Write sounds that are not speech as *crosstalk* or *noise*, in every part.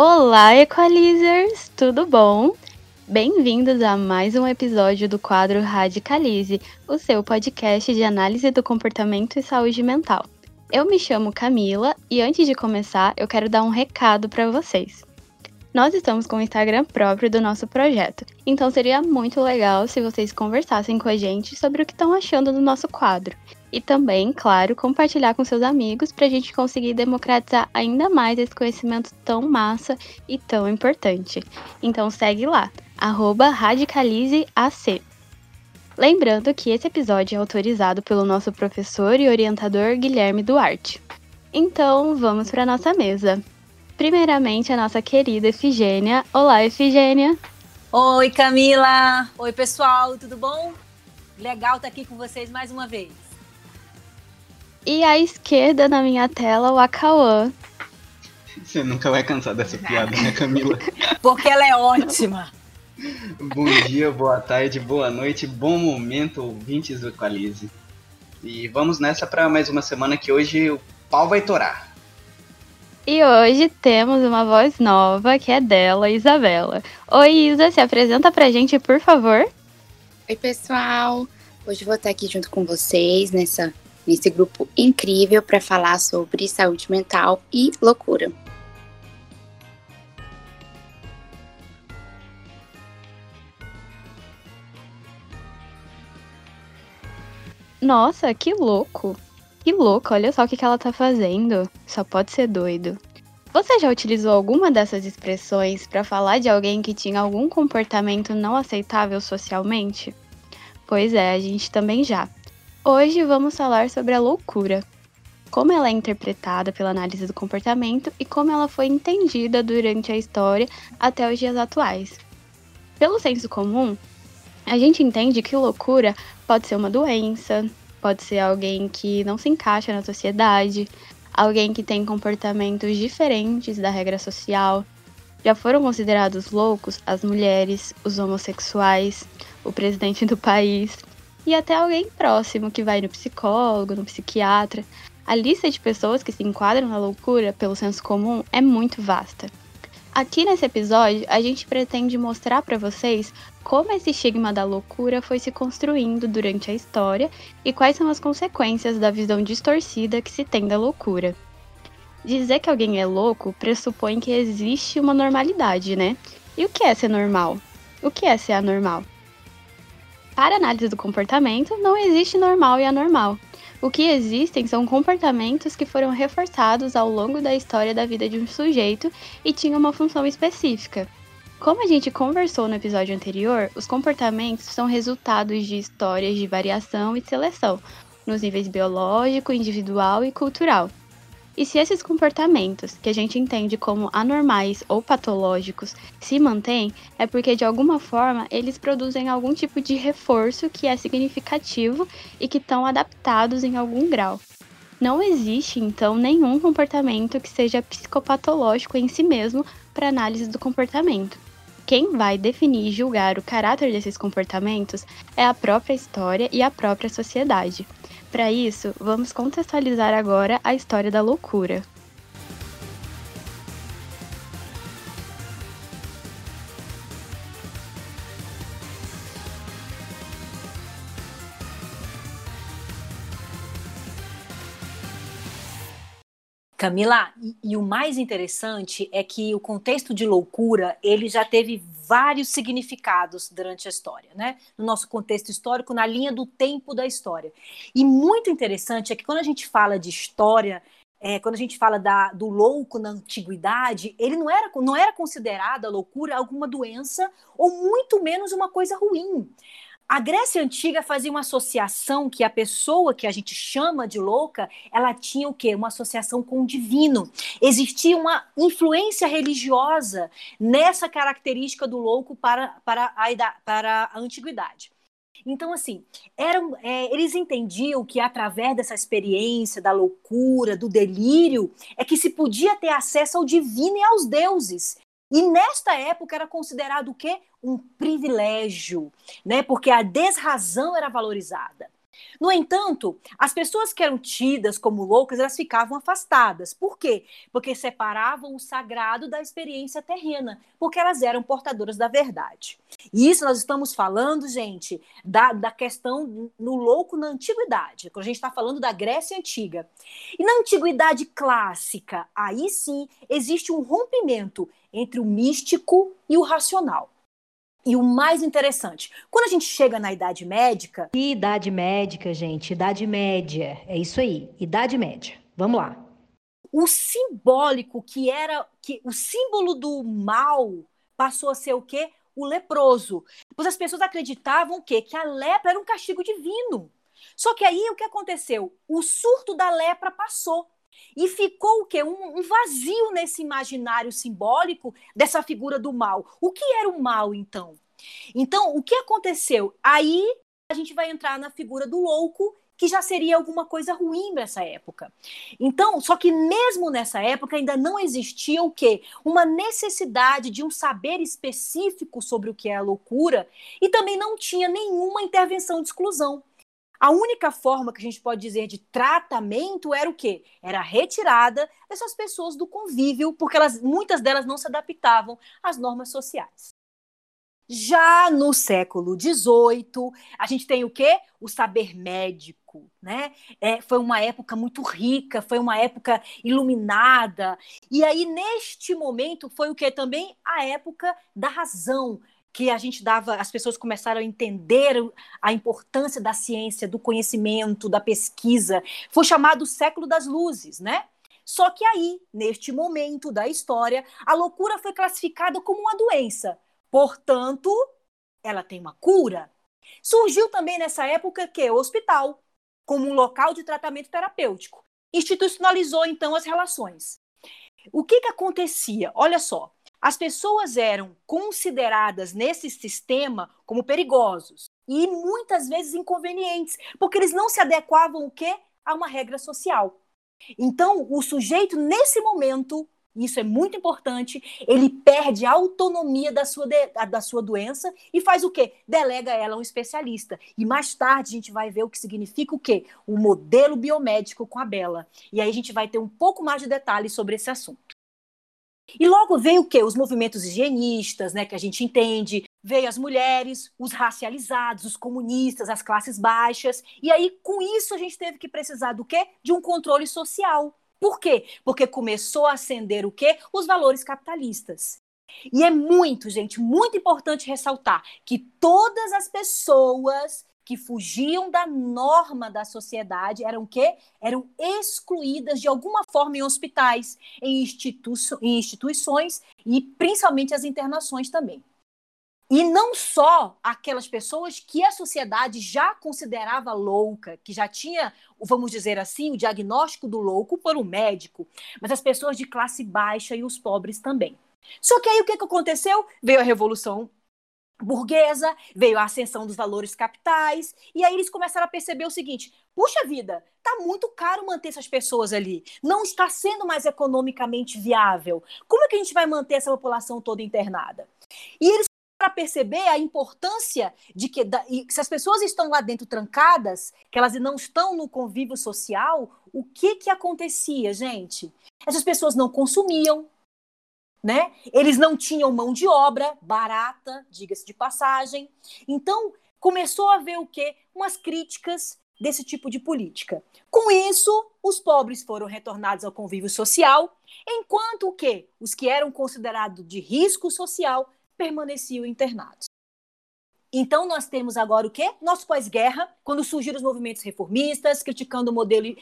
Olá, Equalizers! Tudo bom? Bem-vindos a mais um episódio do quadro Radicalize, o seu podcast de análise do comportamento e saúde mental. Eu me chamo Camila e antes de começar, eu quero dar um recado para vocês. Nós estamos com o Instagram próprio do nosso projeto, então seria muito legal se vocês conversassem com a gente sobre o que estão achando do nosso quadro. E também, claro, compartilhar com seus amigos para a gente conseguir democratizar ainda mais esse conhecimento tão massa e tão importante. Então segue lá, radicalizeac. Lembrando que esse episódio é autorizado pelo nosso professor e orientador Guilherme Duarte. Então, vamos para nossa mesa. Primeiramente, a nossa querida Efigênia. Olá, Efigênia. Oi, Camila. Oi, pessoal, tudo bom? Legal estar aqui com vocês mais uma vez. E à esquerda na minha tela, o Acauã. Você nunca vai cansar dessa piada, né, Camila? *laughs* Porque ela é ótima. Bom dia, boa tarde, boa noite, bom momento, ouvintes do Equalize. E vamos nessa para mais uma semana que hoje o pau vai torar. E hoje temos uma voz nova que é dela, Isabela. Oi, Isa, se apresenta pra gente, por favor. Oi, pessoal. Hoje vou estar aqui junto com vocês nessa, nesse grupo incrível para falar sobre saúde mental e loucura. Nossa, que louco! Que louco, olha só o que, que ela tá fazendo. Só pode ser doido. Você já utilizou alguma dessas expressões para falar de alguém que tinha algum comportamento não aceitável socialmente? Pois é, a gente também já. Hoje vamos falar sobre a loucura. Como ela é interpretada pela análise do comportamento e como ela foi entendida durante a história até os dias atuais. Pelo senso comum, a gente entende que loucura pode ser uma doença, Pode ser alguém que não se encaixa na sociedade, alguém que tem comportamentos diferentes da regra social. Já foram considerados loucos as mulheres, os homossexuais, o presidente do país e até alguém próximo que vai no psicólogo, no psiquiatra. A lista de pessoas que se enquadram na loucura pelo senso comum é muito vasta. Aqui nesse episódio, a gente pretende mostrar para vocês como esse estigma da loucura foi se construindo durante a história e quais são as consequências da visão distorcida que se tem da loucura. Dizer que alguém é louco pressupõe que existe uma normalidade, né? E o que é ser normal? O que é ser anormal? Para análise do comportamento, não existe normal e anormal. O que existem são comportamentos que foram reforçados ao longo da história da vida de um sujeito e tinham uma função específica. Como a gente conversou no episódio anterior, os comportamentos são resultados de histórias de variação e seleção, nos níveis biológico, individual e cultural. E se esses comportamentos, que a gente entende como anormais ou patológicos, se mantêm, é porque de alguma forma eles produzem algum tipo de reforço que é significativo e que estão adaptados em algum grau. Não existe, então, nenhum comportamento que seja psicopatológico em si mesmo para análise do comportamento. Quem vai definir e julgar o caráter desses comportamentos é a própria história e a própria sociedade. Para isso, vamos contextualizar agora a história da loucura. Camila, e, o mais interessante é que o contexto de loucura ele já teve vários significados durante a história, né? No nosso contexto histórico, na linha do tempo da história. E muito interessante é que quando a gente fala de história, é, quando a gente fala da, do louco na antiguidade, ele não era, não era considerada loucura alguma doença ou muito menos uma coisa ruim. A Grécia Antiga fazia uma associação que a pessoa que a gente chama de louca, ela tinha o quê? Uma associação com o divino. Existia uma influência religiosa nessa característica do louco para, para, a, para a antiguidade. Então, assim, eram, é, eles entendiam que através dessa experiência da loucura, do delírio, é que se podia ter acesso ao divino e aos deuses. E nesta época era considerado o quê? Um privilégio, né? Porque a desrazão era valorizada. No entanto, as pessoas que eram tidas como loucas, elas ficavam afastadas. Por quê? Porque separavam o sagrado da experiência terrena, porque elas eram portadoras da verdade. E isso nós estamos falando, gente, da, da questão no louco na antiguidade, quando a gente está falando da Grécia Antiga. E na antiguidade clássica, aí sim existe um rompimento entre o místico e o racional. E o mais interessante, quando a gente chega na idade médica. E idade médica, gente, idade média. É isso aí, idade média. Vamos lá. O simbólico que era. que O símbolo do mal passou a ser o quê? O leproso. Pois as pessoas acreditavam o quê? Que a lepra era um castigo divino. Só que aí o que aconteceu? O surto da lepra passou. E ficou o quê? Um, um, vazio nesse imaginário simbólico dessa figura do mal. O que era o mal, então? Então, o que aconteceu? Aí a gente vai entrar na figura do louco, que já seria alguma coisa ruim nessa época. Então, só que mesmo nessa época ainda não existia o quê? Uma necessidade de um saber específico sobre o que é a loucura e também não tinha nenhuma intervenção de exclusão. A única forma que a gente pode dizer de tratamento era o quê? Era a retirada dessas pessoas do convívio, porque elas, muitas delas não se adaptavam às normas sociais. Já no século XVIII, a gente tem o quê? O saber médico, né? É, foi uma época muito rica, foi uma época iluminada. E aí, neste momento, foi o que também? A época da razão, que a gente dava, as pessoas começaram a entender a importância da ciência, do conhecimento, da pesquisa. Foi chamado século das luzes, né? Só que aí, neste momento da história, a loucura foi classificada como uma doença. Portanto, ela tem uma cura. Surgiu também nessa época que o hospital, como um local de tratamento terapêutico. Institucionalizou então as relações. O que, que acontecia? Olha só, as pessoas eram consideradas nesse sistema como perigosos e muitas vezes inconvenientes, porque eles não se adequavam o quê? a uma regra social. Então, o sujeito nesse momento, isso é muito importante, ele perde a autonomia da sua, de, da sua doença e faz o quê? Delega ela a um especialista. E mais tarde a gente vai ver o que significa o quê? O modelo biomédico com a Bela. E aí a gente vai ter um pouco mais de detalhes sobre esse assunto. E logo veio o quê? Os movimentos higienistas, né, que a gente entende, veio as mulheres, os racializados, os comunistas, as classes baixas. E aí, com isso, a gente teve que precisar do quê? De um controle social. Por quê? Porque começou a acender o quê? Os valores capitalistas. E é muito, gente, muito importante ressaltar que todas as pessoas que fugiam da norma da sociedade eram que eram excluídas de alguma forma em hospitais, em, institu em instituições e principalmente as internações também. E não só aquelas pessoas que a sociedade já considerava louca, que já tinha, vamos dizer assim, o diagnóstico do louco por um médico, mas as pessoas de classe baixa e os pobres também. Só que aí o que aconteceu? Veio a Revolução burguesa, veio a ascensão dos valores capitais, e aí eles começaram a perceber o seguinte: puxa vida, tá muito caro manter essas pessoas ali, não está sendo mais economicamente viável. Como é que a gente vai manter essa população toda internada? E eles para perceber a importância de que da, se as pessoas estão lá dentro trancadas, que elas não estão no convívio social, o que que acontecia, gente? Essas pessoas não consumiam, né? Eles não tinham mão de obra barata, diga-se de passagem. Então, começou a haver o quê? Umas críticas desse tipo de política. Com isso, os pobres foram retornados ao convívio social, enquanto o quê? Os que eram considerados de risco social permaneciam internados. Então, nós temos agora o quê? Nosso pós-guerra, quando surgiram os movimentos reformistas, criticando o modelo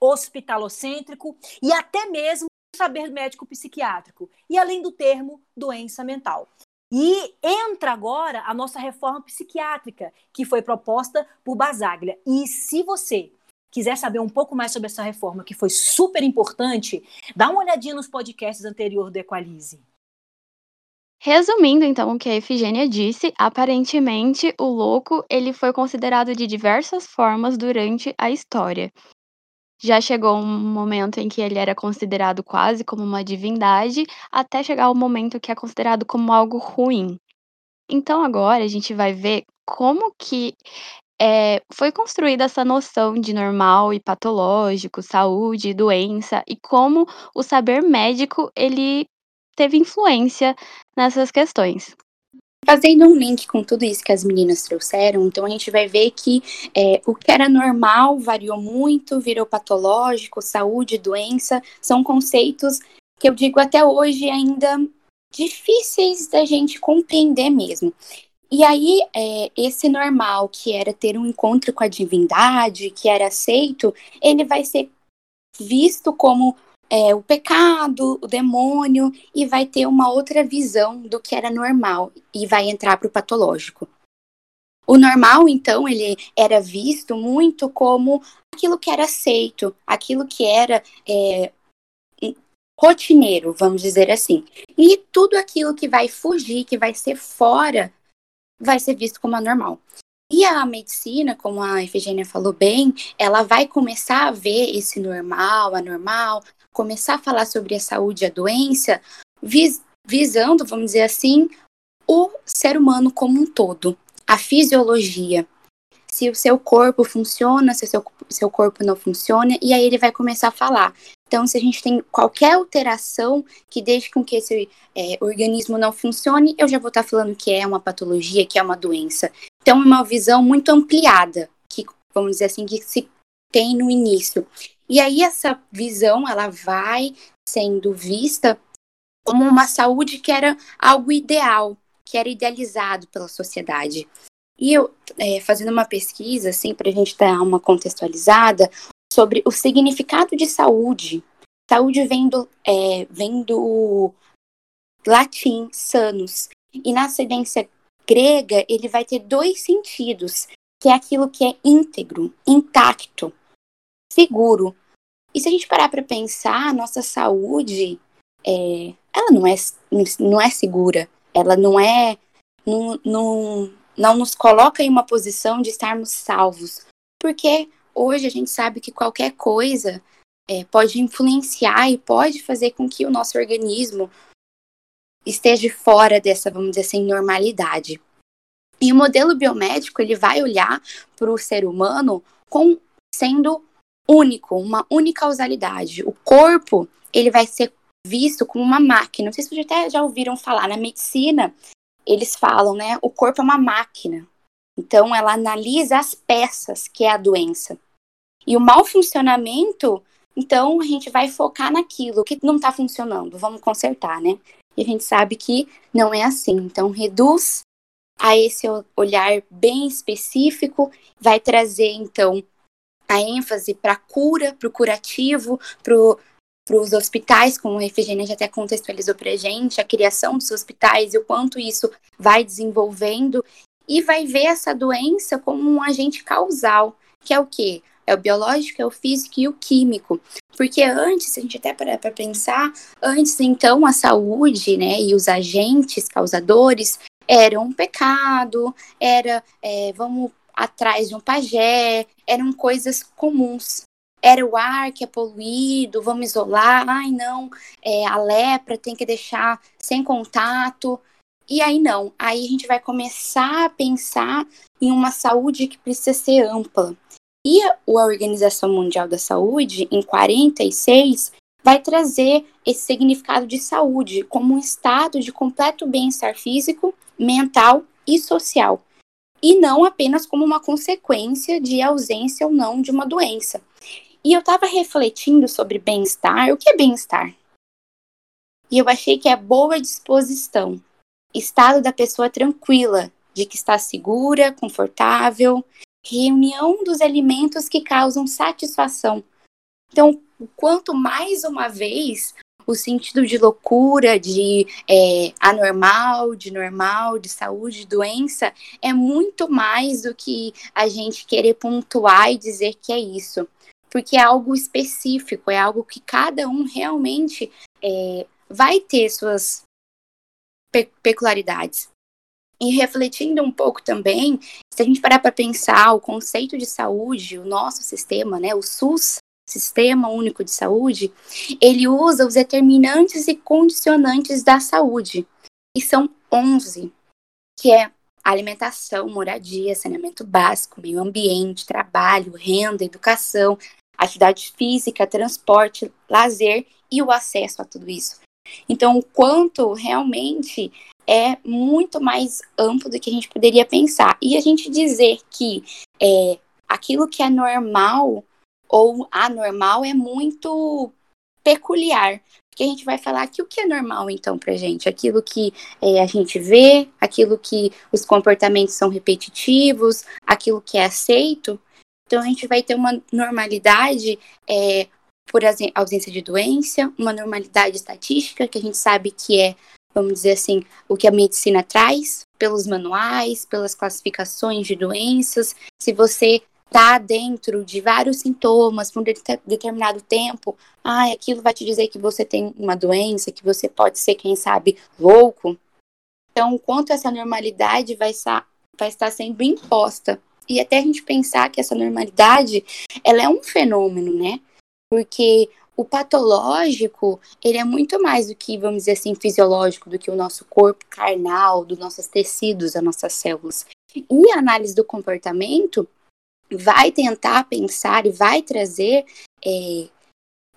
hospitalocêntrico e até mesmo saber médico psiquiátrico e além do termo doença mental. E entra agora a nossa reforma psiquiátrica, que foi proposta por Basaglia. E se você quiser saber um pouco mais sobre essa reforma, que foi super importante, dá uma olhadinha nos podcasts anteriores do Equalize. Resumindo, então, o que a Efigênia disse, aparentemente o louco ele foi considerado de diversas formas durante a história. Já chegou um momento em que ele era considerado quase como uma divindade, até chegar o momento que é considerado como algo ruim. Então agora a gente vai ver como que é, foi construída essa noção de normal e patológico, saúde, doença e como o saber médico ele teve influência nessas questões. Fazendo um link com tudo isso que as meninas trouxeram, então a gente vai ver que é, o que era normal variou muito, virou patológico, saúde, doença, são conceitos que eu digo até hoje ainda difíceis da gente compreender mesmo. E aí, é, esse normal, que era ter um encontro com a divindade, que era aceito, ele vai ser visto como é, o pecado, o demônio, e vai ter uma outra visão do que era normal, e vai entrar para o patológico. O normal, então, ele era visto muito como aquilo que era aceito, aquilo que era é, rotineiro, vamos dizer assim. E tudo aquilo que vai fugir, que vai ser fora vai ser visto como anormal. E a medicina, como a Efigênia falou bem, ela vai começar a ver esse normal, anormal, começar a falar sobre a saúde e a doença, vis visando, vamos dizer assim, o ser humano como um todo, a fisiologia. Se o seu corpo funciona, se o seu, seu corpo não funciona, e aí ele vai começar a falar. Então, se a gente tem qualquer alteração que deixe com que esse é, organismo não funcione, eu já vou estar falando que é uma patologia, que é uma doença. Então, é uma visão muito ampliada, que, vamos dizer assim, que se tem no início. E aí, essa visão, ela vai sendo vista como uma saúde que era algo ideal, que era idealizado pela sociedade. E eu, é, fazendo uma pesquisa, assim, para a gente dar uma contextualizada, sobre o significado de saúde. Saúde vem do, é, vem do latim, sanus. E na ascendência grega, ele vai ter dois sentidos, que é aquilo que é íntegro, intacto, seguro. E se a gente parar para pensar, a nossa saúde, é, ela não é, não é segura, ela não é, não, não, não nos coloca em uma posição de estarmos salvos, porque hoje a gente sabe que qualquer coisa é, pode influenciar e pode fazer com que o nosso organismo esteja fora dessa, vamos dizer assim, normalidade. E o modelo biomédico ele vai olhar para o ser humano com sendo único, uma unicausalidade. O corpo ele vai ser visto como uma máquina. Não sei se vocês até já ouviram falar na medicina, eles falam, né? O corpo é uma máquina. Então ela analisa as peças que é a doença. E o mau funcionamento, então a gente vai focar naquilo que não está funcionando, vamos consertar, né? E a gente sabe que não é assim. Então reduz a esse olhar bem específico, vai trazer então a ênfase para cura, para o curativo, para os hospitais, como a Efigênia já até contextualizou para a gente, a criação dos hospitais e o quanto isso vai desenvolvendo, e vai ver essa doença como um agente causal, que é o quê? É o biológico, é o físico e o químico. Porque antes, a gente até para pensar, antes então a saúde, né, e os agentes causadores eram um pecado, era, é, vamos atrás de um pajé, eram coisas comuns. Era o ar que é poluído, vamos isolar, ai não, é, a lepra tem que deixar sem contato. E aí não, aí a gente vai começar a pensar em uma saúde que precisa ser ampla. E a Organização Mundial da Saúde, em 46, vai trazer esse significado de saúde como um estado de completo bem-estar físico, mental e social, e não apenas como uma consequência de ausência ou não de uma doença. E eu estava refletindo sobre bem-estar. O que é bem-estar? E eu achei que é boa disposição, estado da pessoa tranquila, de que está segura, confortável, reunião dos alimentos que causam satisfação. Então, quanto mais uma vez o sentido de loucura, de é, anormal, de normal, de saúde, de doença, é muito mais do que a gente querer pontuar e dizer que é isso. Porque é algo específico, é algo que cada um realmente é, vai ter suas pe peculiaridades. E refletindo um pouco também, se a gente parar para pensar o conceito de saúde, o nosso sistema, né, o SUS, Sistema Único de Saúde, ele usa os determinantes e condicionantes da saúde, e são 11, que é alimentação, moradia, saneamento básico, meio ambiente, trabalho, renda, educação, atividade física, transporte, lazer e o acesso a tudo isso. Então, o quanto realmente é muito mais amplo do que a gente poderia pensar. E a gente dizer que é, aquilo que é normal ou anormal é muito peculiar. Porque a gente vai falar que o que é normal, então, pra gente? Aquilo que é, a gente vê, aquilo que os comportamentos são repetitivos, aquilo que é aceito. Então, a gente vai ter uma normalidade é, por ausência de doença, uma normalidade estatística, que a gente sabe que é, vamos dizer assim, o que a medicina traz, pelos manuais, pelas classificações de doenças. Se você está dentro de vários sintomas por um determinado tempo, ah, aquilo vai te dizer que você tem uma doença, que você pode ser, quem sabe, louco. Então, quanto essa normalidade vai vai estar sendo imposta. E até a gente pensar que essa normalidade, ela é um fenômeno, né? Porque o patológico, ele é muito mais do que, vamos dizer assim, fisiológico, do que o nosso corpo carnal, dos nossos tecidos, das nossas células. E a análise do comportamento vai tentar pensar e vai trazer é,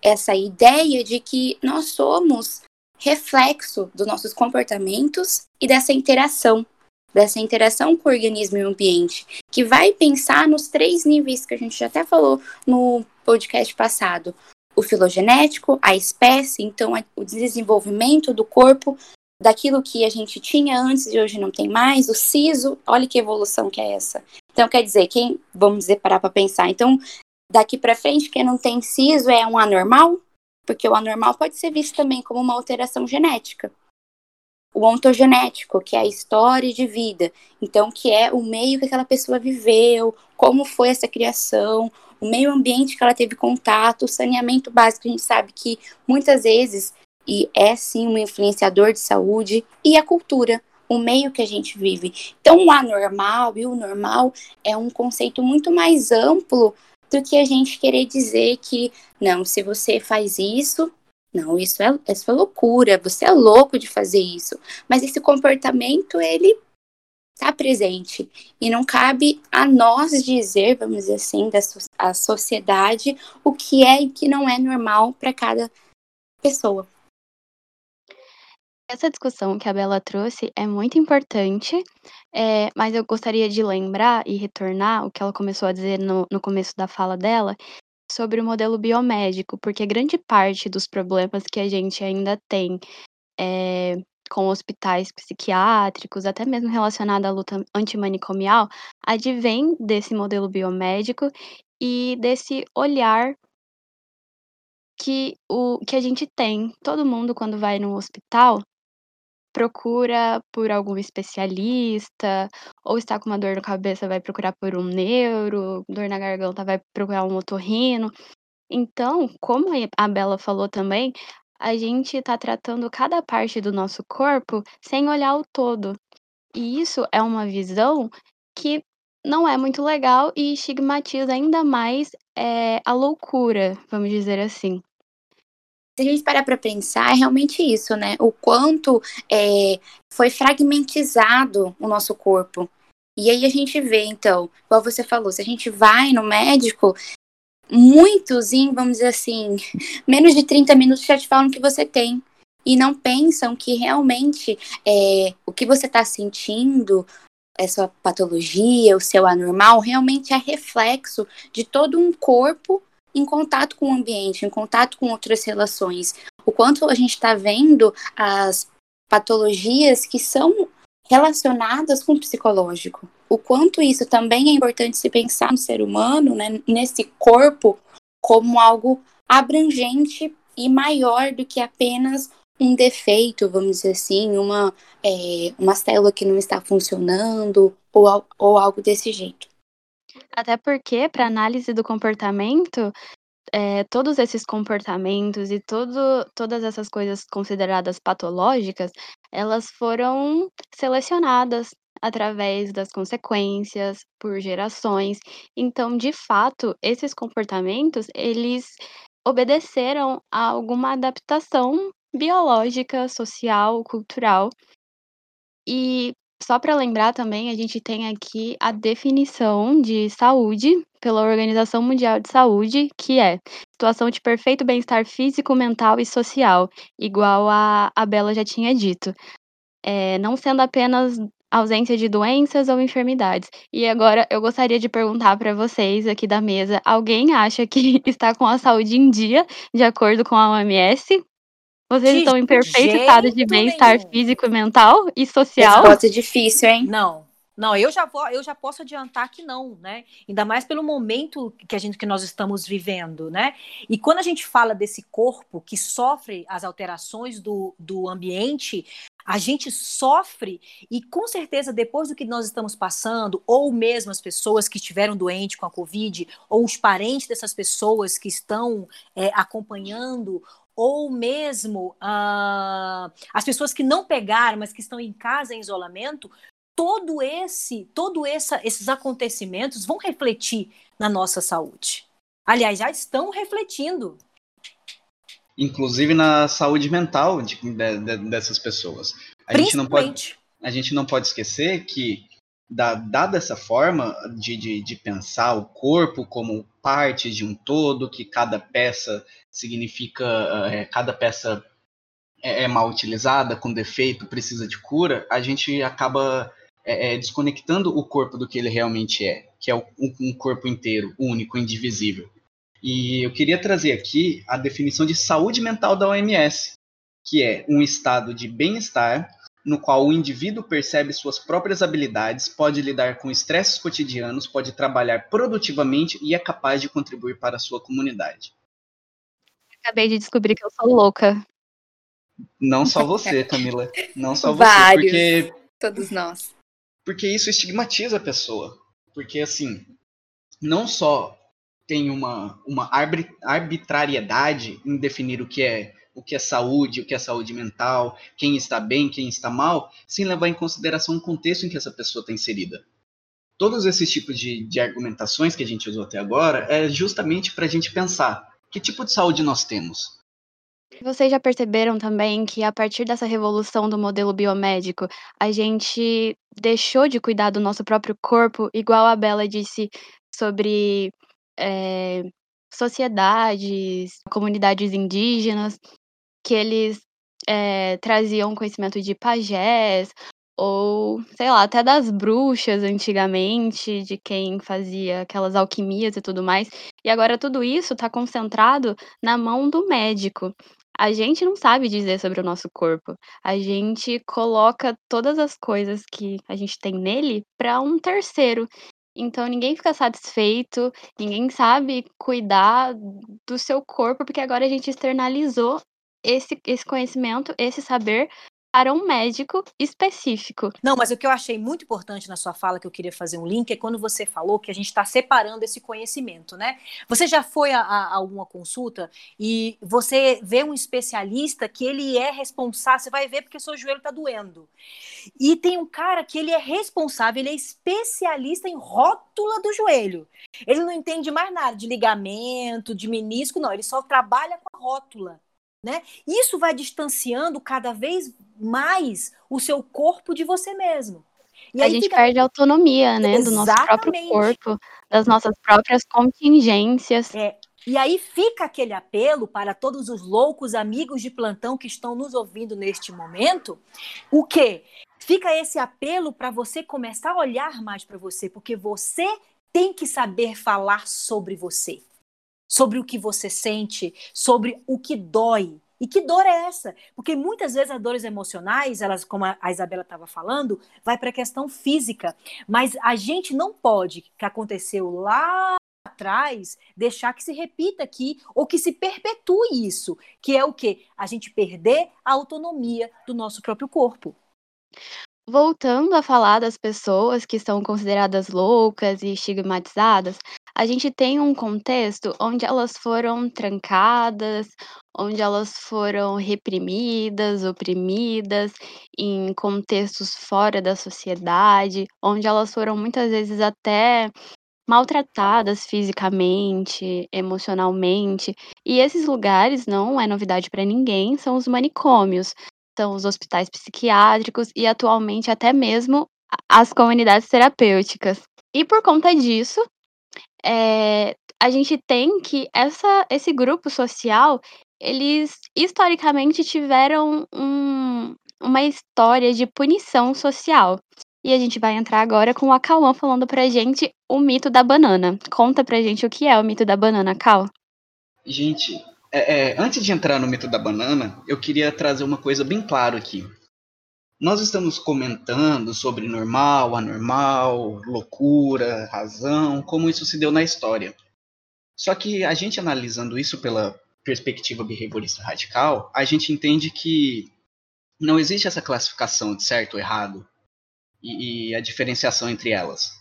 essa ideia de que nós somos reflexo dos nossos comportamentos e dessa interação, dessa interação com o organismo e o ambiente, que vai pensar nos três níveis que a gente já até falou no podcast passado: o filogenético, a espécie, então o desenvolvimento do corpo daquilo que a gente tinha antes e hoje não tem mais, o siso, olha que evolução que é essa. Então, quer dizer, quem, vamos dizer, parar para pensar, então, daqui para frente, quem não tem siso é um anormal, porque o anormal pode ser visto também como uma alteração genética. O ontogenético, que é a história de vida, então, que é o meio que aquela pessoa viveu, como foi essa criação, o meio ambiente que ela teve contato, o saneamento básico, a gente sabe que muitas vezes e é sim um influenciador de saúde, e a cultura, o meio que a gente vive. Então, o anormal e o normal é um conceito muito mais amplo do que a gente querer dizer que, não, se você faz isso, não, isso é, isso é loucura, você é louco de fazer isso. Mas esse comportamento, ele está presente. E não cabe a nós dizer, vamos dizer assim, da so a sociedade, o que é e que não é normal para cada pessoa. Essa discussão que a Bela trouxe é muito importante, eh, mas eu gostaria de lembrar e retornar o que ela começou a dizer no no começo da fala dela, sobre o modelo biomédico, porque grande parte dos problemas que a gente ainda tem, eh, com hospitais psiquiátricos, até mesmo relacionado à luta antimanicomial, advém desse modelo biomédico e desse olhar que o que a gente tem. Todo mundo quando vai no hospital procura por algum especialista, ou está com uma dor na cabeça, vai procurar por um neuro, dor na garganta, vai procurar um otorrino. Então, como a Bela falou também, a gente está tratando cada parte do nosso corpo sem olhar o todo. E isso é uma visão que não é muito legal e estigmatiza ainda mais, eh, a loucura, vamos dizer assim se a gente parar para pensar, é realmente isso, né? O quanto é, foi fragmentizado o nosso corpo. E aí a gente vê, então, igual você falou, se a gente vai no médico, muitos, em, vamos dizer assim, *laughs* menos de 30 minutos já te falam que você tem. E não pensam que realmente é, o que você está sentindo, essa patologia, o seu anormal, realmente é reflexo de todo um corpo em contato com o ambiente, em contato com outras relações. O quanto a gente está vendo as patologias que são relacionadas com o psicológico. O quanto isso também é importante se pensar no ser humano, né, nesse corpo, como algo abrangente e maior do que apenas um defeito, vamos dizer assim, uma, é, uma célula que não está funcionando ou, ou algo desse jeito. Até porque, para análise do comportamento, eh, todos esses comportamentos e todo todas essas coisas consideradas patológicas, elas foram selecionadas através das consequências, por gerações. Então, de fato, esses comportamentos, eles obedeceram a alguma adaptação biológica, social, cultural. E Só para lembrar também, a gente tem aqui a definição de saúde pela Organização Mundial de Saúde, que é situação de perfeito bem-estar físico, mental e social, igual a, a Bela já tinha dito. É, não sendo apenas ausência de doenças ou enfermidades. E agora eu gostaria de perguntar para vocês aqui da mesa: alguém acha que *laughs* está com a saúde em dia, de acordo com a OMS? Vocês De estão em perfeito estado de bem-estar físico, mental e social? Resposta difícil, hein? Não. Não, eu já vou, eu já posso adiantar que não, né? Ainda mais pelo momento que a gente que nós estamos vivendo, né? E quando a gente fala desse corpo que sofre as alterações do, do ambiente, a gente sofre e com certeza depois do que nós estamos passando, ou mesmo as pessoas que estiveram doentes com a Covid, ou os parentes dessas pessoas que estão é, acompanhando, ou mesmo ah, as pessoas que não pegaram, mas que estão em casa em isolamento, todo esse, todo essa, esses acontecimentos vão refletir na nossa saúde. Aliás, já estão refletindo. Inclusive na saúde mental de, de, de, dessas pessoas. A gente, não pode, a gente não pode esquecer que, da, dada essa forma de, de, de pensar o corpo como parte de um todo, que cada peça significa, é, cada peça é, é mal utilizada, com defeito, precisa de cura, a gente acaba é, desconectando o corpo do que ele realmente é, que é um, um, corpo inteiro, único, indivisível. E eu queria trazer aqui a definição de saúde mental da OMS, que é um estado de bem-estar no qual o indivíduo percebe suas próprias habilidades, pode lidar com estresses cotidianos, pode trabalhar produtivamente e é capaz de contribuir para a sua comunidade. Acabei de descobrir que eu sou louca. Não só *laughs* você, Camila. Não só você, Vários. porque Todos nós. porque isso estigmatiza a pessoa. Porque, assim, não só tem uma, uma arbit- arbitrariedade em definir o que é o que é saúde, o que é saúde mental, quem está bem, quem está mal, sem levar em consideração o contexto em que essa pessoa está inserida. Todos esses tipos de, de argumentações que a gente usou até agora é justamente para a gente pensar que tipo de saúde nós temos. Vocês já perceberam também que a partir dessa revolução do modelo biomédico, a gente deixou de cuidar do nosso próprio corpo, igual a Bela disse sobre eh, sociedades, comunidades indígenas, que eles eh, traziam conhecimento de pajés, ou sei lá, até das bruxas antigamente, de quem fazia aquelas alquimias e tudo mais. E agora tudo isso está concentrado na mão do médico. A gente não sabe dizer sobre o nosso corpo. A gente coloca todas as coisas que a gente tem nele para um terceiro. Então ninguém fica satisfeito, ninguém sabe cuidar do seu corpo, porque agora a gente externalizou esse, esse conhecimento, esse saber para um médico específico. Não, mas o que eu achei muito importante na sua fala, que eu queria fazer um link, é quando você falou que a gente está separando esse conhecimento, né? Você já foi a, alguma consulta e você vê um especialista que ele é responsável, você vai ver porque seu joelho está doendo. E tem um cara que ele é responsável, ele é especialista em rótula do joelho. Ele não entende mais nada de ligamento, de menisco, não, ele só trabalha com a rótula. Né? Isso vai distanciando cada vez mais o seu corpo de você mesmo. E a gente fica... perde a autonomia, né, do nosso próprio corpo, das nossas próprias contingências. É. E aí fica aquele apelo para todos os loucos amigos de plantão que estão nos ouvindo neste momento, o quê? Fica esse apelo para você começar a olhar mais para você, porque você tem que saber falar sobre você sobre o que você sente, sobre o que dói. E que dor é essa? Porque muitas vezes as dores emocionais, elas, como a Isabela estava falando, vai para a questão física. Mas a gente não pode, que aconteceu lá atrás, deixar que se repita aqui ou que se perpetue isso, que é o quê? A gente perder a autonomia do nosso próprio corpo. Voltando a falar das pessoas que são consideradas loucas e estigmatizadas, a gente tem um contexto onde elas foram trancadas, onde elas foram reprimidas, oprimidas, em contextos fora da sociedade, onde elas foram muitas vezes até maltratadas fisicamente, emocionalmente. E esses lugares não é novidade para ninguém, são os manicômios. afetam os hospitais psiquiátricos e atualmente até mesmo as comunidades terapêuticas. E por conta disso, é, a gente tem que essa, esse grupo social, eles historicamente tiveram um, uma história de punição social. E a gente vai entrar agora com a Cauã falando pra gente o mito da banana. Conta pra gente o que é o mito da banana, Cal. Gente, é, é, antes de entrar no mito da banana, eu queria trazer uma coisa bem clara aqui. Nós estamos comentando sobre normal, anormal, loucura, razão, como isso se deu na história. Só que a gente analisando isso pela perspectiva behaviorista radical, a gente entende que não existe essa classificação de certo ou errado e, e a diferenciação entre elas.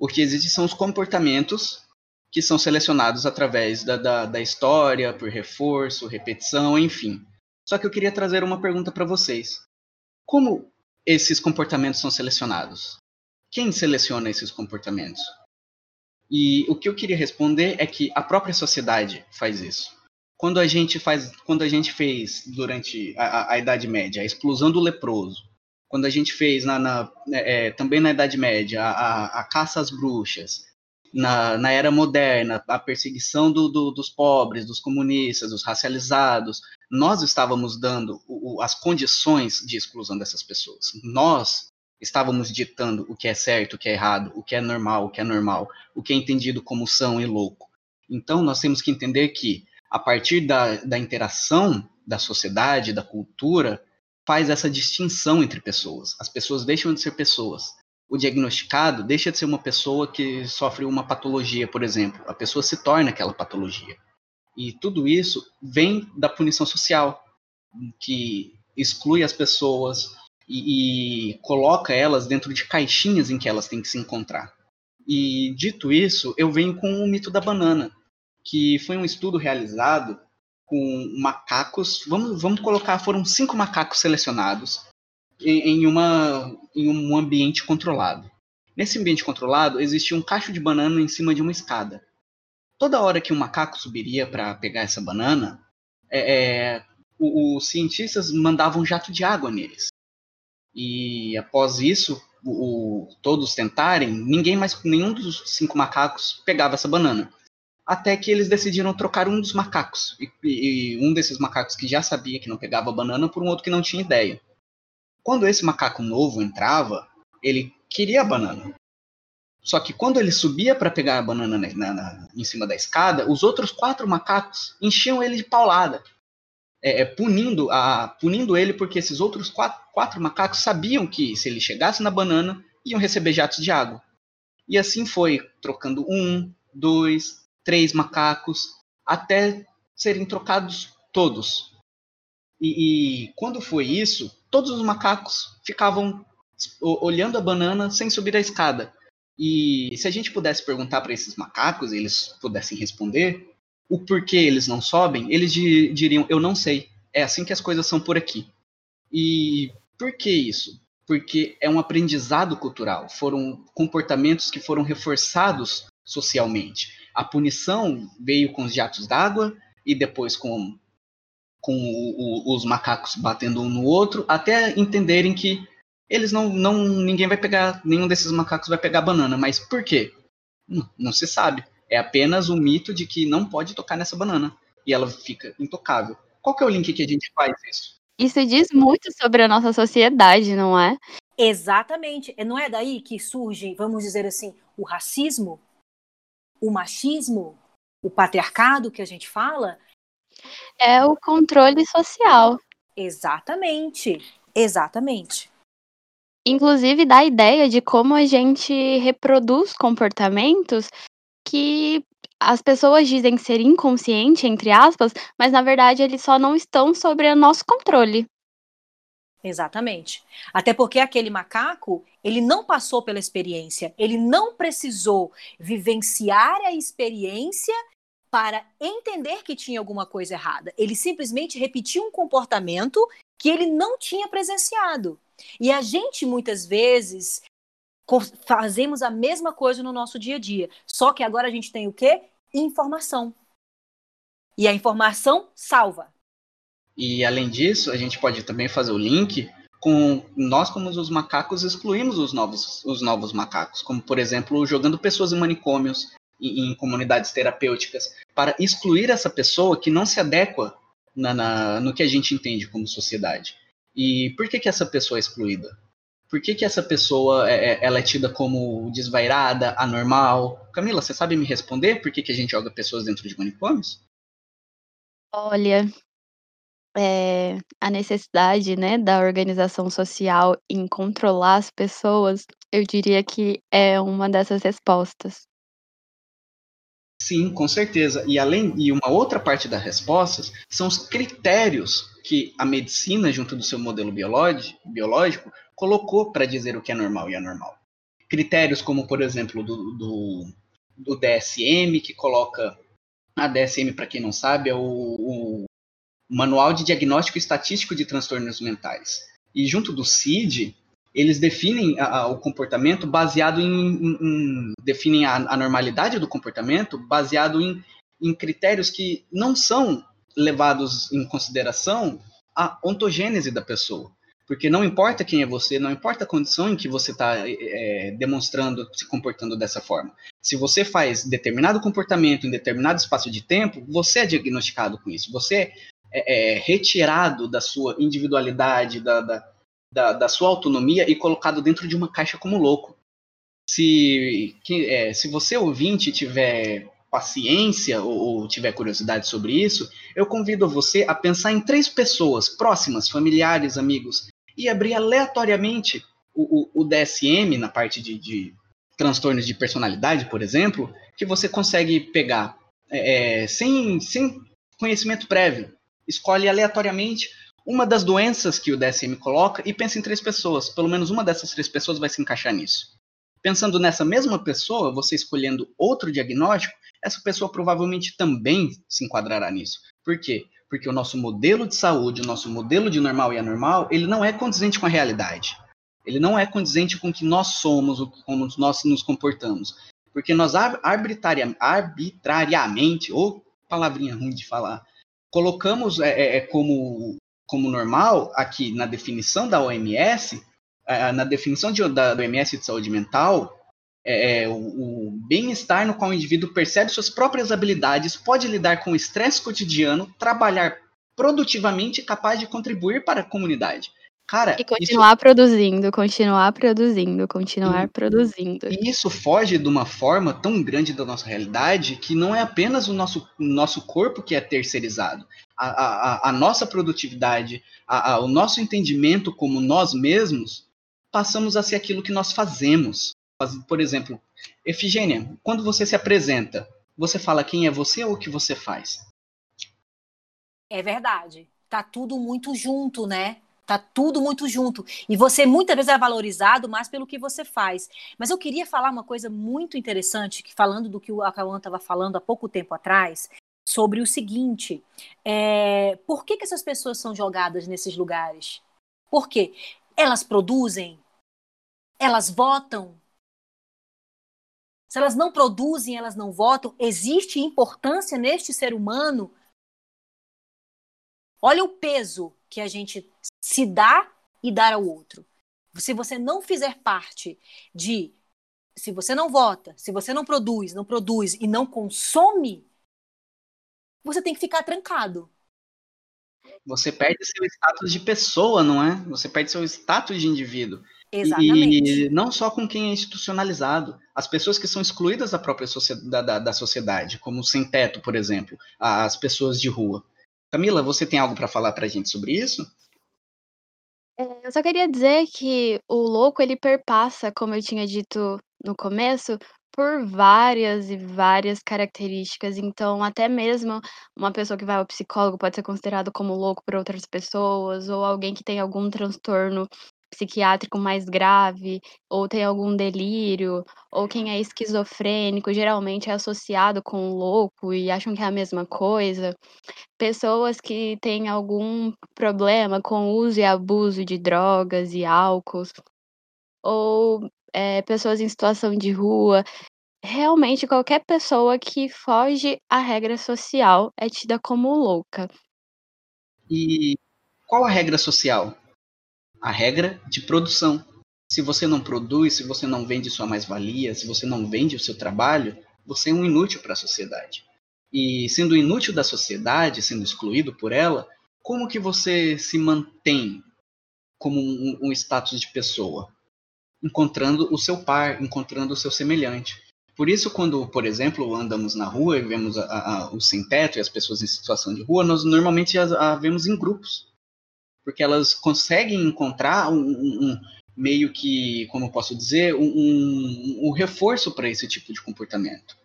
O que existe são os comportamentos que são selecionados através da, da, da história, por reforço, repetição, enfim. Só que eu queria trazer uma pergunta para vocês. Como esses comportamentos são selecionados? Quem seleciona esses comportamentos? E o que eu queria responder é que a própria sociedade faz isso. Quando a gente faz, quando a gente fez durante a, a Idade Média a explosão do leproso, quando a gente fez na, na é, também na Idade Média a, a, caça às bruxas, na, na era moderna a perseguição do, do, dos pobres, dos comunistas, dos racializados, nós estávamos dando o, as condições de exclusão dessas pessoas. Nós estávamos ditando o que é certo, o que é errado, o que é normal, o que é normal, o que é entendido como são e louco. Então, nós temos que entender que, a partir da, da interação da sociedade, da cultura, faz essa distinção entre pessoas. As pessoas deixam de ser pessoas. O diagnosticado deixa de ser uma pessoa que sofre uma patologia, por exemplo. A pessoa se torna aquela patologia. E tudo isso vem da punição social, que exclui as pessoas e, e coloca elas dentro de caixinhas em que elas têm que se encontrar. E dito isso, eu venho com o mito da banana, que foi um estudo realizado com macacos. Vamos, vamos colocar, foram cinco macacos selecionados em, em, uma, em um ambiente controlado. Nesse ambiente controlado, existia um cacho de banana em cima de uma escada toda hora que um macaco subiria para pegar essa banana, é, é, os cientistas mandavam um jato de água neles. E após isso, o, todos tentarem, ninguém mais, nenhum dos cinco macacos pegava essa banana. Até que eles decidiram trocar um dos macacos. E, e um desses macacos que já sabia que não pegava a banana por um outro que não tinha ideia. Quando esse macaco novo entrava, ele queria a banana. Só que quando ele subia para pegar a banana na, na, em cima da escada, os outros quatro macacos enchiam ele de paulada, é, é, punindo, a, punindo ele porque esses outros quatro, quatro macacos sabiam que se ele chegasse na banana, iam receber jatos de água. E assim foi, trocando um, dois, três macacos, até serem trocados todos. E, e, quando foi isso, todos os macacos ficavam olhando a banana sem subir a escada. E se a gente pudesse perguntar para esses macacos, eles pudessem responder o porquê eles não sobem, eles diriam: Eu não sei. É assim que as coisas são por aqui. E por que isso? Porque é um aprendizado cultural, foram comportamentos que foram reforçados socialmente. A punição veio com os jatos d'água e depois com, com o, o, os macacos batendo um no outro, até entenderem que eles não, não. Ninguém vai pegar. Nenhum desses macacos vai pegar banana. Mas por quê? Não, não se sabe. É apenas o mito de que não pode tocar nessa banana. E ela fica intocável. Qual que é o link que a gente faz isso? Isso diz muito sobre a nossa sociedade, não é? Exatamente. Não é daí que surge, vamos dizer assim, o racismo, o machismo, o patriarcado que a gente fala? É o controle social. Exatamente. Exatamente inclusive dá a ideia de como a gente reproduz comportamentos que as pessoas dizem ser inconsciente, entre aspas, mas na verdade eles só não estão sobre o nosso controle. Exatamente. Até porque aquele macaco, ele não passou pela experiência, ele não precisou vivenciar a experiência para entender que tinha alguma coisa errada. Ele simplesmente repetiu um comportamento que ele não tinha presenciado. E a gente, muitas vezes, fazemos a mesma coisa no nosso dia a dia. Só que agora a gente tem o quê? Informação. E a informação salva. E além disso, a gente pode também fazer o link com nós como os macacos excluímos os novos, os novos macacos, como por exemplo jogando pessoas em manicômios, em, em comunidades terapêuticas, para excluir essa pessoa que não se adequa na, na, no que a gente entende como sociedade. E por que, que essa pessoa é excluída? Por que, que essa pessoa é, é, ela é tida como desvairada, anormal? Camila, você sabe me responder por que, que a gente joga pessoas dentro de manicômios? Olha, é, a necessidade né, da organização social em controlar as pessoas, eu diria que é uma dessas respostas. Sim, com certeza. E além e uma outra parte das respostas são os critérios que a medicina, junto do seu modelo biológico, colocou para dizer o que é normal e anormal. Critérios como, por exemplo, do, do, do DSM, que coloca. A DSM, para quem não sabe, é o, o Manual de Diagnóstico Estatístico de Transtornos Mentais. E junto do CID, eles definem a, a, o comportamento baseado em, em, em definem a, a, normalidade do comportamento baseado em, em critérios que não são levados em consideração a ontogênese da pessoa. Porque não importa quem é você, não importa a condição em que você está é, demonstrando, se comportando dessa forma. Se você faz determinado comportamento em determinado espaço de tempo, você é diagnosticado com isso. Você é, é retirado da sua individualidade, da, da, da, da sua autonomia e colocado dentro de uma caixa como louco. Se, que, é, se você ouvinte tiver paciência ou, ou, tiver curiosidade sobre isso, eu convido você a pensar em três pessoas próximas, familiares, amigos, e abrir aleatoriamente o, o, o DSM na parte de, de, transtornos de personalidade, por exemplo, que você consegue pegar é, é sem, sem conhecimento prévio. Escolhe aleatoriamente uma das doenças que o DSM coloca e pensa em três pessoas. Pelo menos uma dessas três pessoas vai se encaixar nisso. Pensando nessa mesma pessoa, você escolhendo outro diagnóstico, essa pessoa provavelmente também se enquadrará nisso. Por quê? Porque o nosso modelo de saúde, o nosso modelo de normal e anormal, ele não é condizente com a realidade. Ele não é condizente com o que nós somos, como nós nos comportamos. Porque nós arbitrariamente, ou palavrinha ruim de falar, colocamos é, é, é como como normal, aqui na definição da OMS, na definição de, da, da OMS de saúde mental, é, é, o, o bem-estar no qual o indivíduo percebe suas próprias habilidades, pode lidar com o estresse cotidiano, trabalhar produtivamente capaz de contribuir para a comunidade. Cara, e continuar isso... produzindo, continuar produzindo, continuar e, produzindo. E isso foge de uma forma tão grande da nossa realidade que não é apenas o nosso, nosso corpo que é terceirizado. A, a, a nossa produtividade, a, a, o nosso entendimento como nós mesmos, passamos a ser aquilo que nós fazemos. Por exemplo, Efigênia, quando você se apresenta, você fala quem é você ou o que você faz? É verdade. Tá tudo muito junto, né? Tá tudo muito junto. E você muitas vezes é valorizado mais pelo que você faz. Mas eu queria falar uma coisa muito interessante, que falando do que o Akawan estava falando há pouco tempo atrás, sobre o seguinte: é, por que, que essas pessoas são jogadas nesses lugares? Por quê? Elas produzem? Elas votam? Se elas não produzem, elas não votam, existe importância neste ser humano? Olha o peso que a gente se dá e dar ao outro. Se você não fizer parte de. Se você não vota, se você não produz, não produz e não consome, você tem que ficar trancado. Você perde seu status de pessoa, não é? Você perde seu status de indivíduo. Exatamente. E não só com quem é institucionalizado. As pessoas que são excluídas da própria sociedade, da, da sociedade, como sem teto, por exemplo, as pessoas de rua. Camila, você tem algo para falar para a gente sobre isso? É, eu só queria dizer que o louco ele perpassa, como eu tinha dito no começo, por várias e várias características. Então, até mesmo uma pessoa que vai ao psicólogo pode ser considerado como louco por outras pessoas, ou alguém que tem algum transtorno psiquiátrico mais grave, ou tem algum delírio, ou quem é esquizofrênico, geralmente é associado com louco e acham que é a mesma coisa. Pessoas que têm algum problema com o uso e abuso de drogas e álcool, ou é, pessoas em situação de rua. Realmente, qualquer pessoa que foge à regra social é tida como louca. E qual a regra social? A regra de produção. Se você não produz, se você não vende sua mais-valia, se você não vende o seu trabalho, você é um inútil para a sociedade. E sendo inútil da sociedade, sendo excluído por ela, como que você se mantém como um, um status de pessoa? Encontrando o seu par, encontrando o seu semelhante. Por isso, quando, por exemplo, andamos na rua e vemos a, a, o sem-teto e as pessoas em situação de rua, nós normalmente as, a vemos em grupos. Porque elas conseguem encontrar um, um meio que, como posso dizer, um, um reforço para esse tipo de comportamento.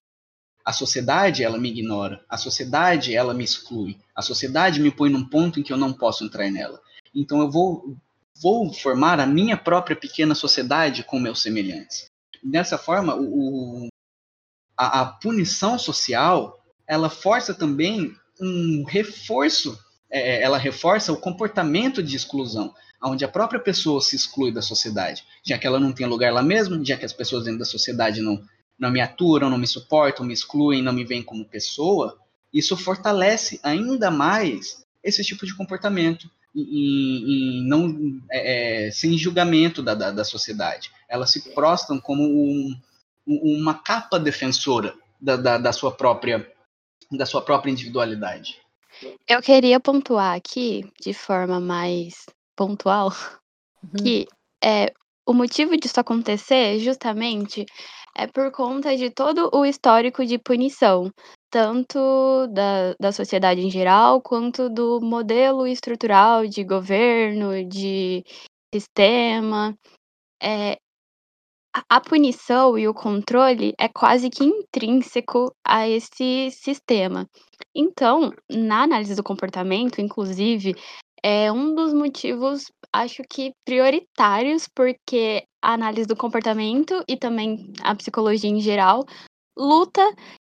A sociedade, ela me ignora. A sociedade, ela me exclui. A sociedade me põe num ponto em que eu não posso entrar nela. Então eu vou, vou formar a minha própria pequena sociedade com meus semelhantes. Dessa forma, o, a, a punição social ela força também um reforço, é, é, ela reforça o comportamento de exclusão, onde a própria pessoa se exclui da sociedade, já que ela não tem lugar lá mesmo, já que as pessoas dentro da sociedade não, não me aturam, não me suportam, me excluem, não me veem como pessoa, isso fortalece ainda mais esse tipo de comportamento e, e não é, é, sem julgamento da, da, da, sociedade. Elas se prostam como um, uma capa defensora da, da, da, sua própria da sua própria individualidade. Eu queria pontuar aqui, de forma mais pontual, uhum. que é, o motivo disso acontecer justamente é por conta de todo o histórico de punição, tanto da, da sociedade em geral, quanto do modelo estrutural de governo, de sistema. É, a punição e o controle é quase que intrínseco a esse sistema. Então, na análise do comportamento, inclusive, é um dos motivos, acho que prioritários, porque a análise do comportamento e também a psicologia em geral luta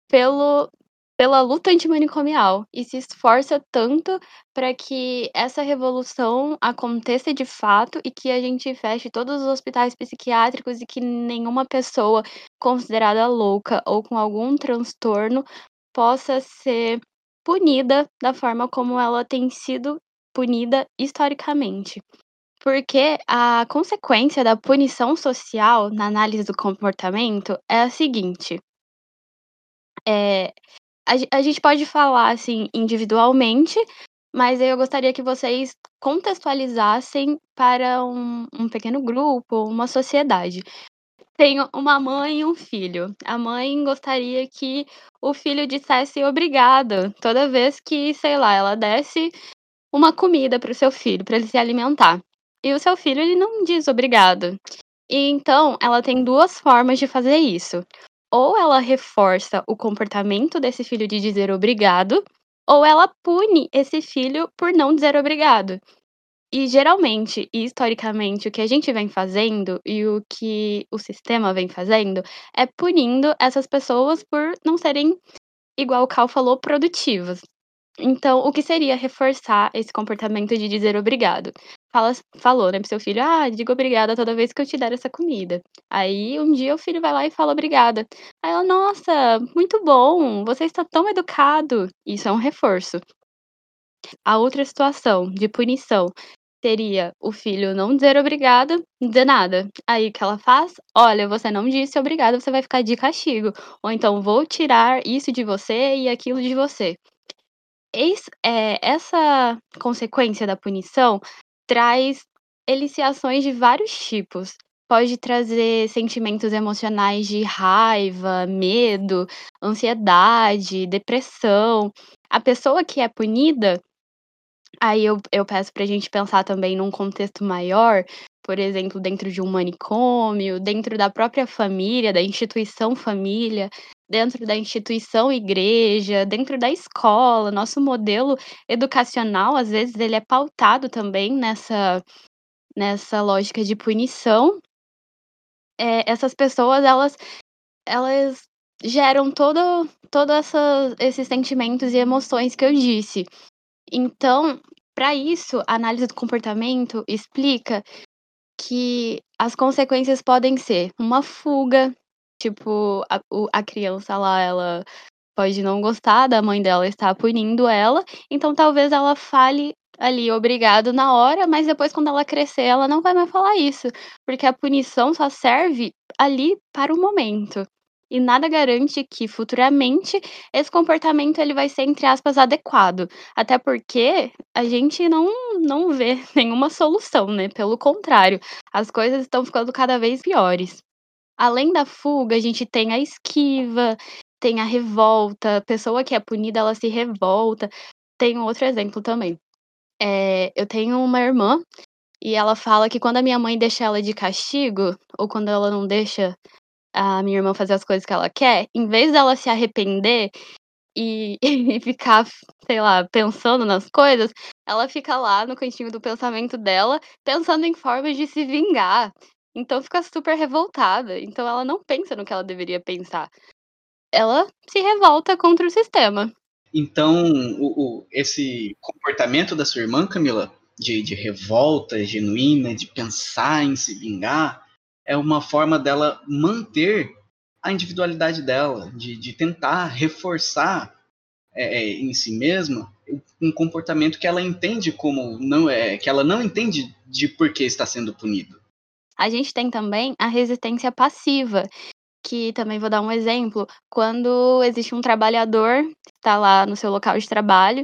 pelo pela luta antimanicomial e se esforça tanto para que essa revolução aconteça de fato e que a gente feche todos os hospitais psiquiátricos e que nenhuma pessoa considerada louca ou com algum transtorno possa ser punida da forma como ela tem sido punida historicamente. Porque a consequência da punição social na análise do comportamento é a seguinte: é, a, a gente pode falar assim individualmente, mas eu gostaria que vocês contextualizassem para um, um pequeno grupo, uma sociedade. Tem uma mãe e um filho. A mãe gostaria que o filho dissesse obrigado toda vez que, sei lá, ela desse uma comida para o seu filho, para ele se alimentar. E o seu filho, ele não diz obrigado. E então, ela tem duas formas de fazer isso ou ela reforça o comportamento desse filho de dizer obrigado, ou ela pune esse filho por não dizer obrigado. E geralmente, e historicamente, o que a gente vem fazendo e o que o sistema vem fazendo é punindo essas pessoas por não serem, igual o Cal falou, produtivas. Então, o que seria reforçar esse comportamento de dizer obrigado? Fala, falou, né, pro seu filho: "Ah, diga obrigada toda vez que eu te der essa comida". Aí um dia o filho vai lá e fala obrigada. Aí ela: "Nossa, muito bom, você está tão educado". Isso é um reforço. A outra situação de punição seria o filho não dizer obrigado, não dizer nada. Aí o que ela faz? Olha, você não disse obrigado, você vai ficar de castigo. Ou então vou tirar isso de você e aquilo de você. Eis, eh, essa consequência da punição traz eliciações de vários tipos. Pode trazer sentimentos emocionais de raiva, medo, ansiedade, depressão. A pessoa que é punida, aí eu, eu peço para a gente pensar também num contexto maior, por exemplo, dentro de um manicômio, dentro da própria família, da instituição família, dentro da instituição igreja, dentro da escola. Nosso modelo educacional, às vezes, ele é pautado também nessa, nessa lógica de punição. É, essas pessoas, elas, elas geram todo, todo essa, esses sentimentos e emoções que eu disse. Então, para isso, a análise do comportamento explica que as consequências podem ser uma fuga, tipo, a, a criança lá, ela pode não gostar da mãe dela estar punindo ela, então talvez ela fale ali obrigado na hora, mas depois quando ela crescer, ela não vai mais falar isso, porque a punição só serve ali para o momento. E nada garante que futuramente esse comportamento ele vai ser entre aspas adequado, até porque a gente não não vê *laughs* nenhuma solução, né? Pelo contrário, as coisas estão ficando cada vez piores. Além da fuga, a gente tem a esquiva, tem a revolta, a pessoa que é punida, ela se revolta. Tem um outro exemplo também. É, eu tenho uma irmã e ela fala que quando a minha mãe deixa ela de castigo, ou quando ela não deixa a minha irmã fazer as coisas que ela quer, em vez dela se arrepender e, *laughs* e ficar, sei lá, pensando nas coisas, ela fica lá no cantinho do pensamento dela, pensando em formas de se vingar. Então fica super revoltada. Então ela não pensa no que ela deveria pensar. Ela se revolta contra o sistema. Então, o, o, esse comportamento da sua irmã, Camila, de, de revolta genuína, de pensar em se vingar, é uma forma dela manter a individualidade dela, de, de tentar reforçar é, é, em si mesma um comportamento que ela entende como não é, que ela não entende de por que está sendo punido. A gente tem também a resistência passiva, que também vou dar um exemplo, quando existe um trabalhador está lá no seu local de trabalho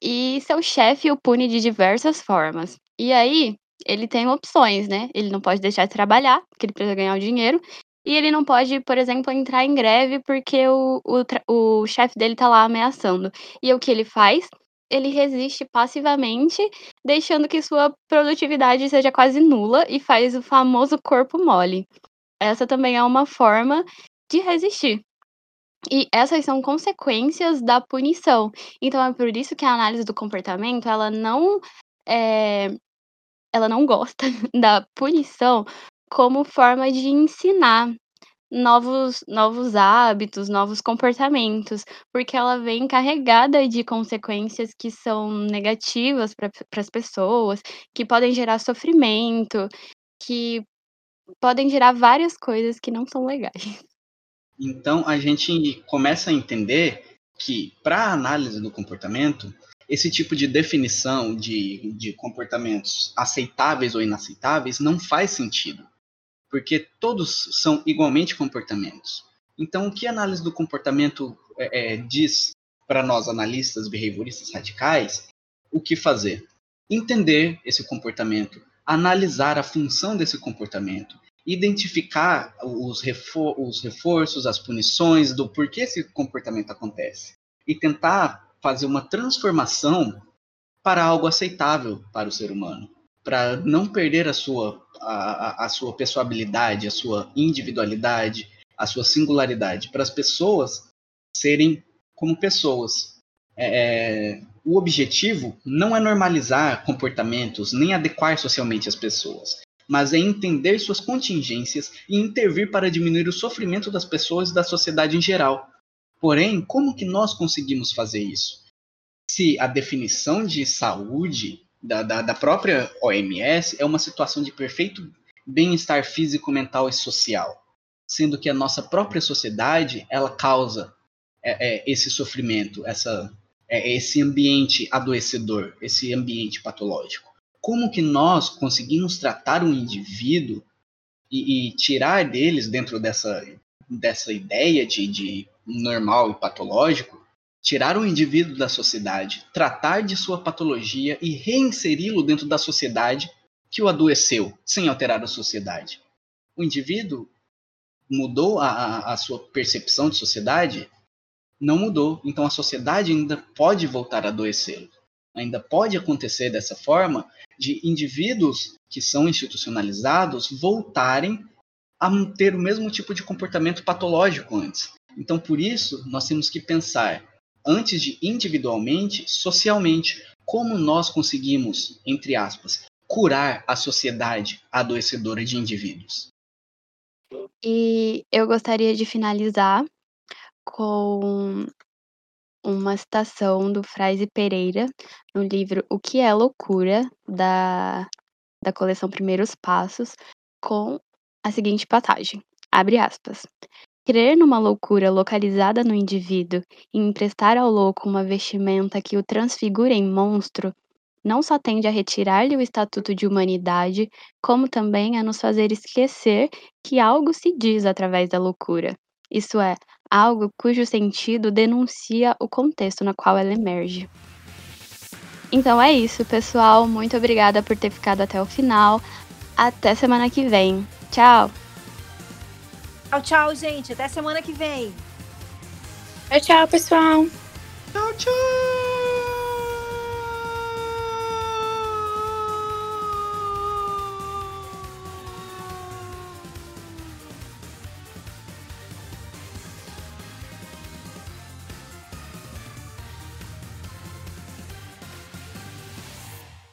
e seu chefe o pune de diversas formas. E aí, ele tem opções, né? Ele não pode deixar de trabalhar, porque ele precisa ganhar o dinheiro. E ele não pode, por exemplo, entrar em greve porque o, o, o chefe dele tá lá ameaçando. E o que ele faz? Ele resiste passivamente, deixando que sua produtividade seja quase nula e faz o famoso corpo mole. Essa também é uma forma de resistir. E essas são consequências da punição. Então é por isso que a análise do comportamento, ela não é, ela não gosta *laughs* da punição como forma de ensinar novos, novos hábitos, novos comportamentos, porque ela vem carregada de consequências que são negativas para as pessoas, que podem gerar sofrimento, que podem gerar várias coisas que não são legais. *laughs* Então a gente começa a entender que para a análise do comportamento, esse tipo de definição de, de comportamentos aceitáveis ou inaceitáveis não faz sentido, porque todos são igualmente comportamentos. Então, o que a análise do comportamento é, é, diz para nós analistas behavioristas radicais? O que fazer? Entender esse comportamento, analisar a função desse comportamento, identificar os, refor os reforços, as punições do porquê esse comportamento acontece e tentar fazer uma transformação para algo aceitável para o ser humano, para não perder a sua, a, a sua pessoabilidade, a sua individualidade, a sua singularidade, para as pessoas serem como pessoas. É, é, o objetivo não é normalizar comportamentos nem adequar socialmente as pessoas, mas é entender suas contingências e intervir para diminuir o sofrimento das pessoas e da sociedade em geral. Porém, como que nós conseguimos fazer isso? Se a definição de saúde da, da, da própria OMS é uma situação de perfeito bem-estar físico, mental e social, sendo que a nossa própria sociedade ela causa é, é, esse sofrimento, essa, é, esse ambiente adoecedor, esse ambiente patológico. Como que nós conseguimos tratar um indivíduo e, e tirar deles dentro dessa, dessa ideia de, de normal e patológico, tirar o indivíduo da sociedade, tratar de sua patologia e reinseri-lo dentro da sociedade que o adoeceu, sem alterar a sociedade. O indivíduo mudou a, a sua percepção de sociedade? Não mudou. Então a sociedade ainda pode voltar a adoecê-lo. Ainda pode acontecer dessa forma de indivíduos que são institucionalizados voltarem a ter o mesmo tipo de comportamento patológico antes. Então, por isso, nós temos que pensar, antes de individualmente, socialmente, como nós conseguimos, entre aspas, curar a sociedade adoecedora de indivíduos. E eu gostaria de finalizar com uma citação do Fraise Pereira no livro O que é Loucura, da, da coleção Primeiros Passos, com a seguinte passagem. Abre aspas. Crer numa loucura localizada no indivíduo e emprestar ao louco uma vestimenta que o transfigure em monstro não só tende a retirar-lhe o estatuto de humanidade, como também a nos fazer esquecer que algo se diz através da loucura. Isso é, algo cujo sentido denuncia o contexto no qual ela emerge. Então é isso, pessoal. Muito obrigada por ter ficado até o final. Até semana que vem. Tchau! Tchau, tchau, gente. Até semana que vem. Tchau, tchau, pessoal. Tchau, tchau.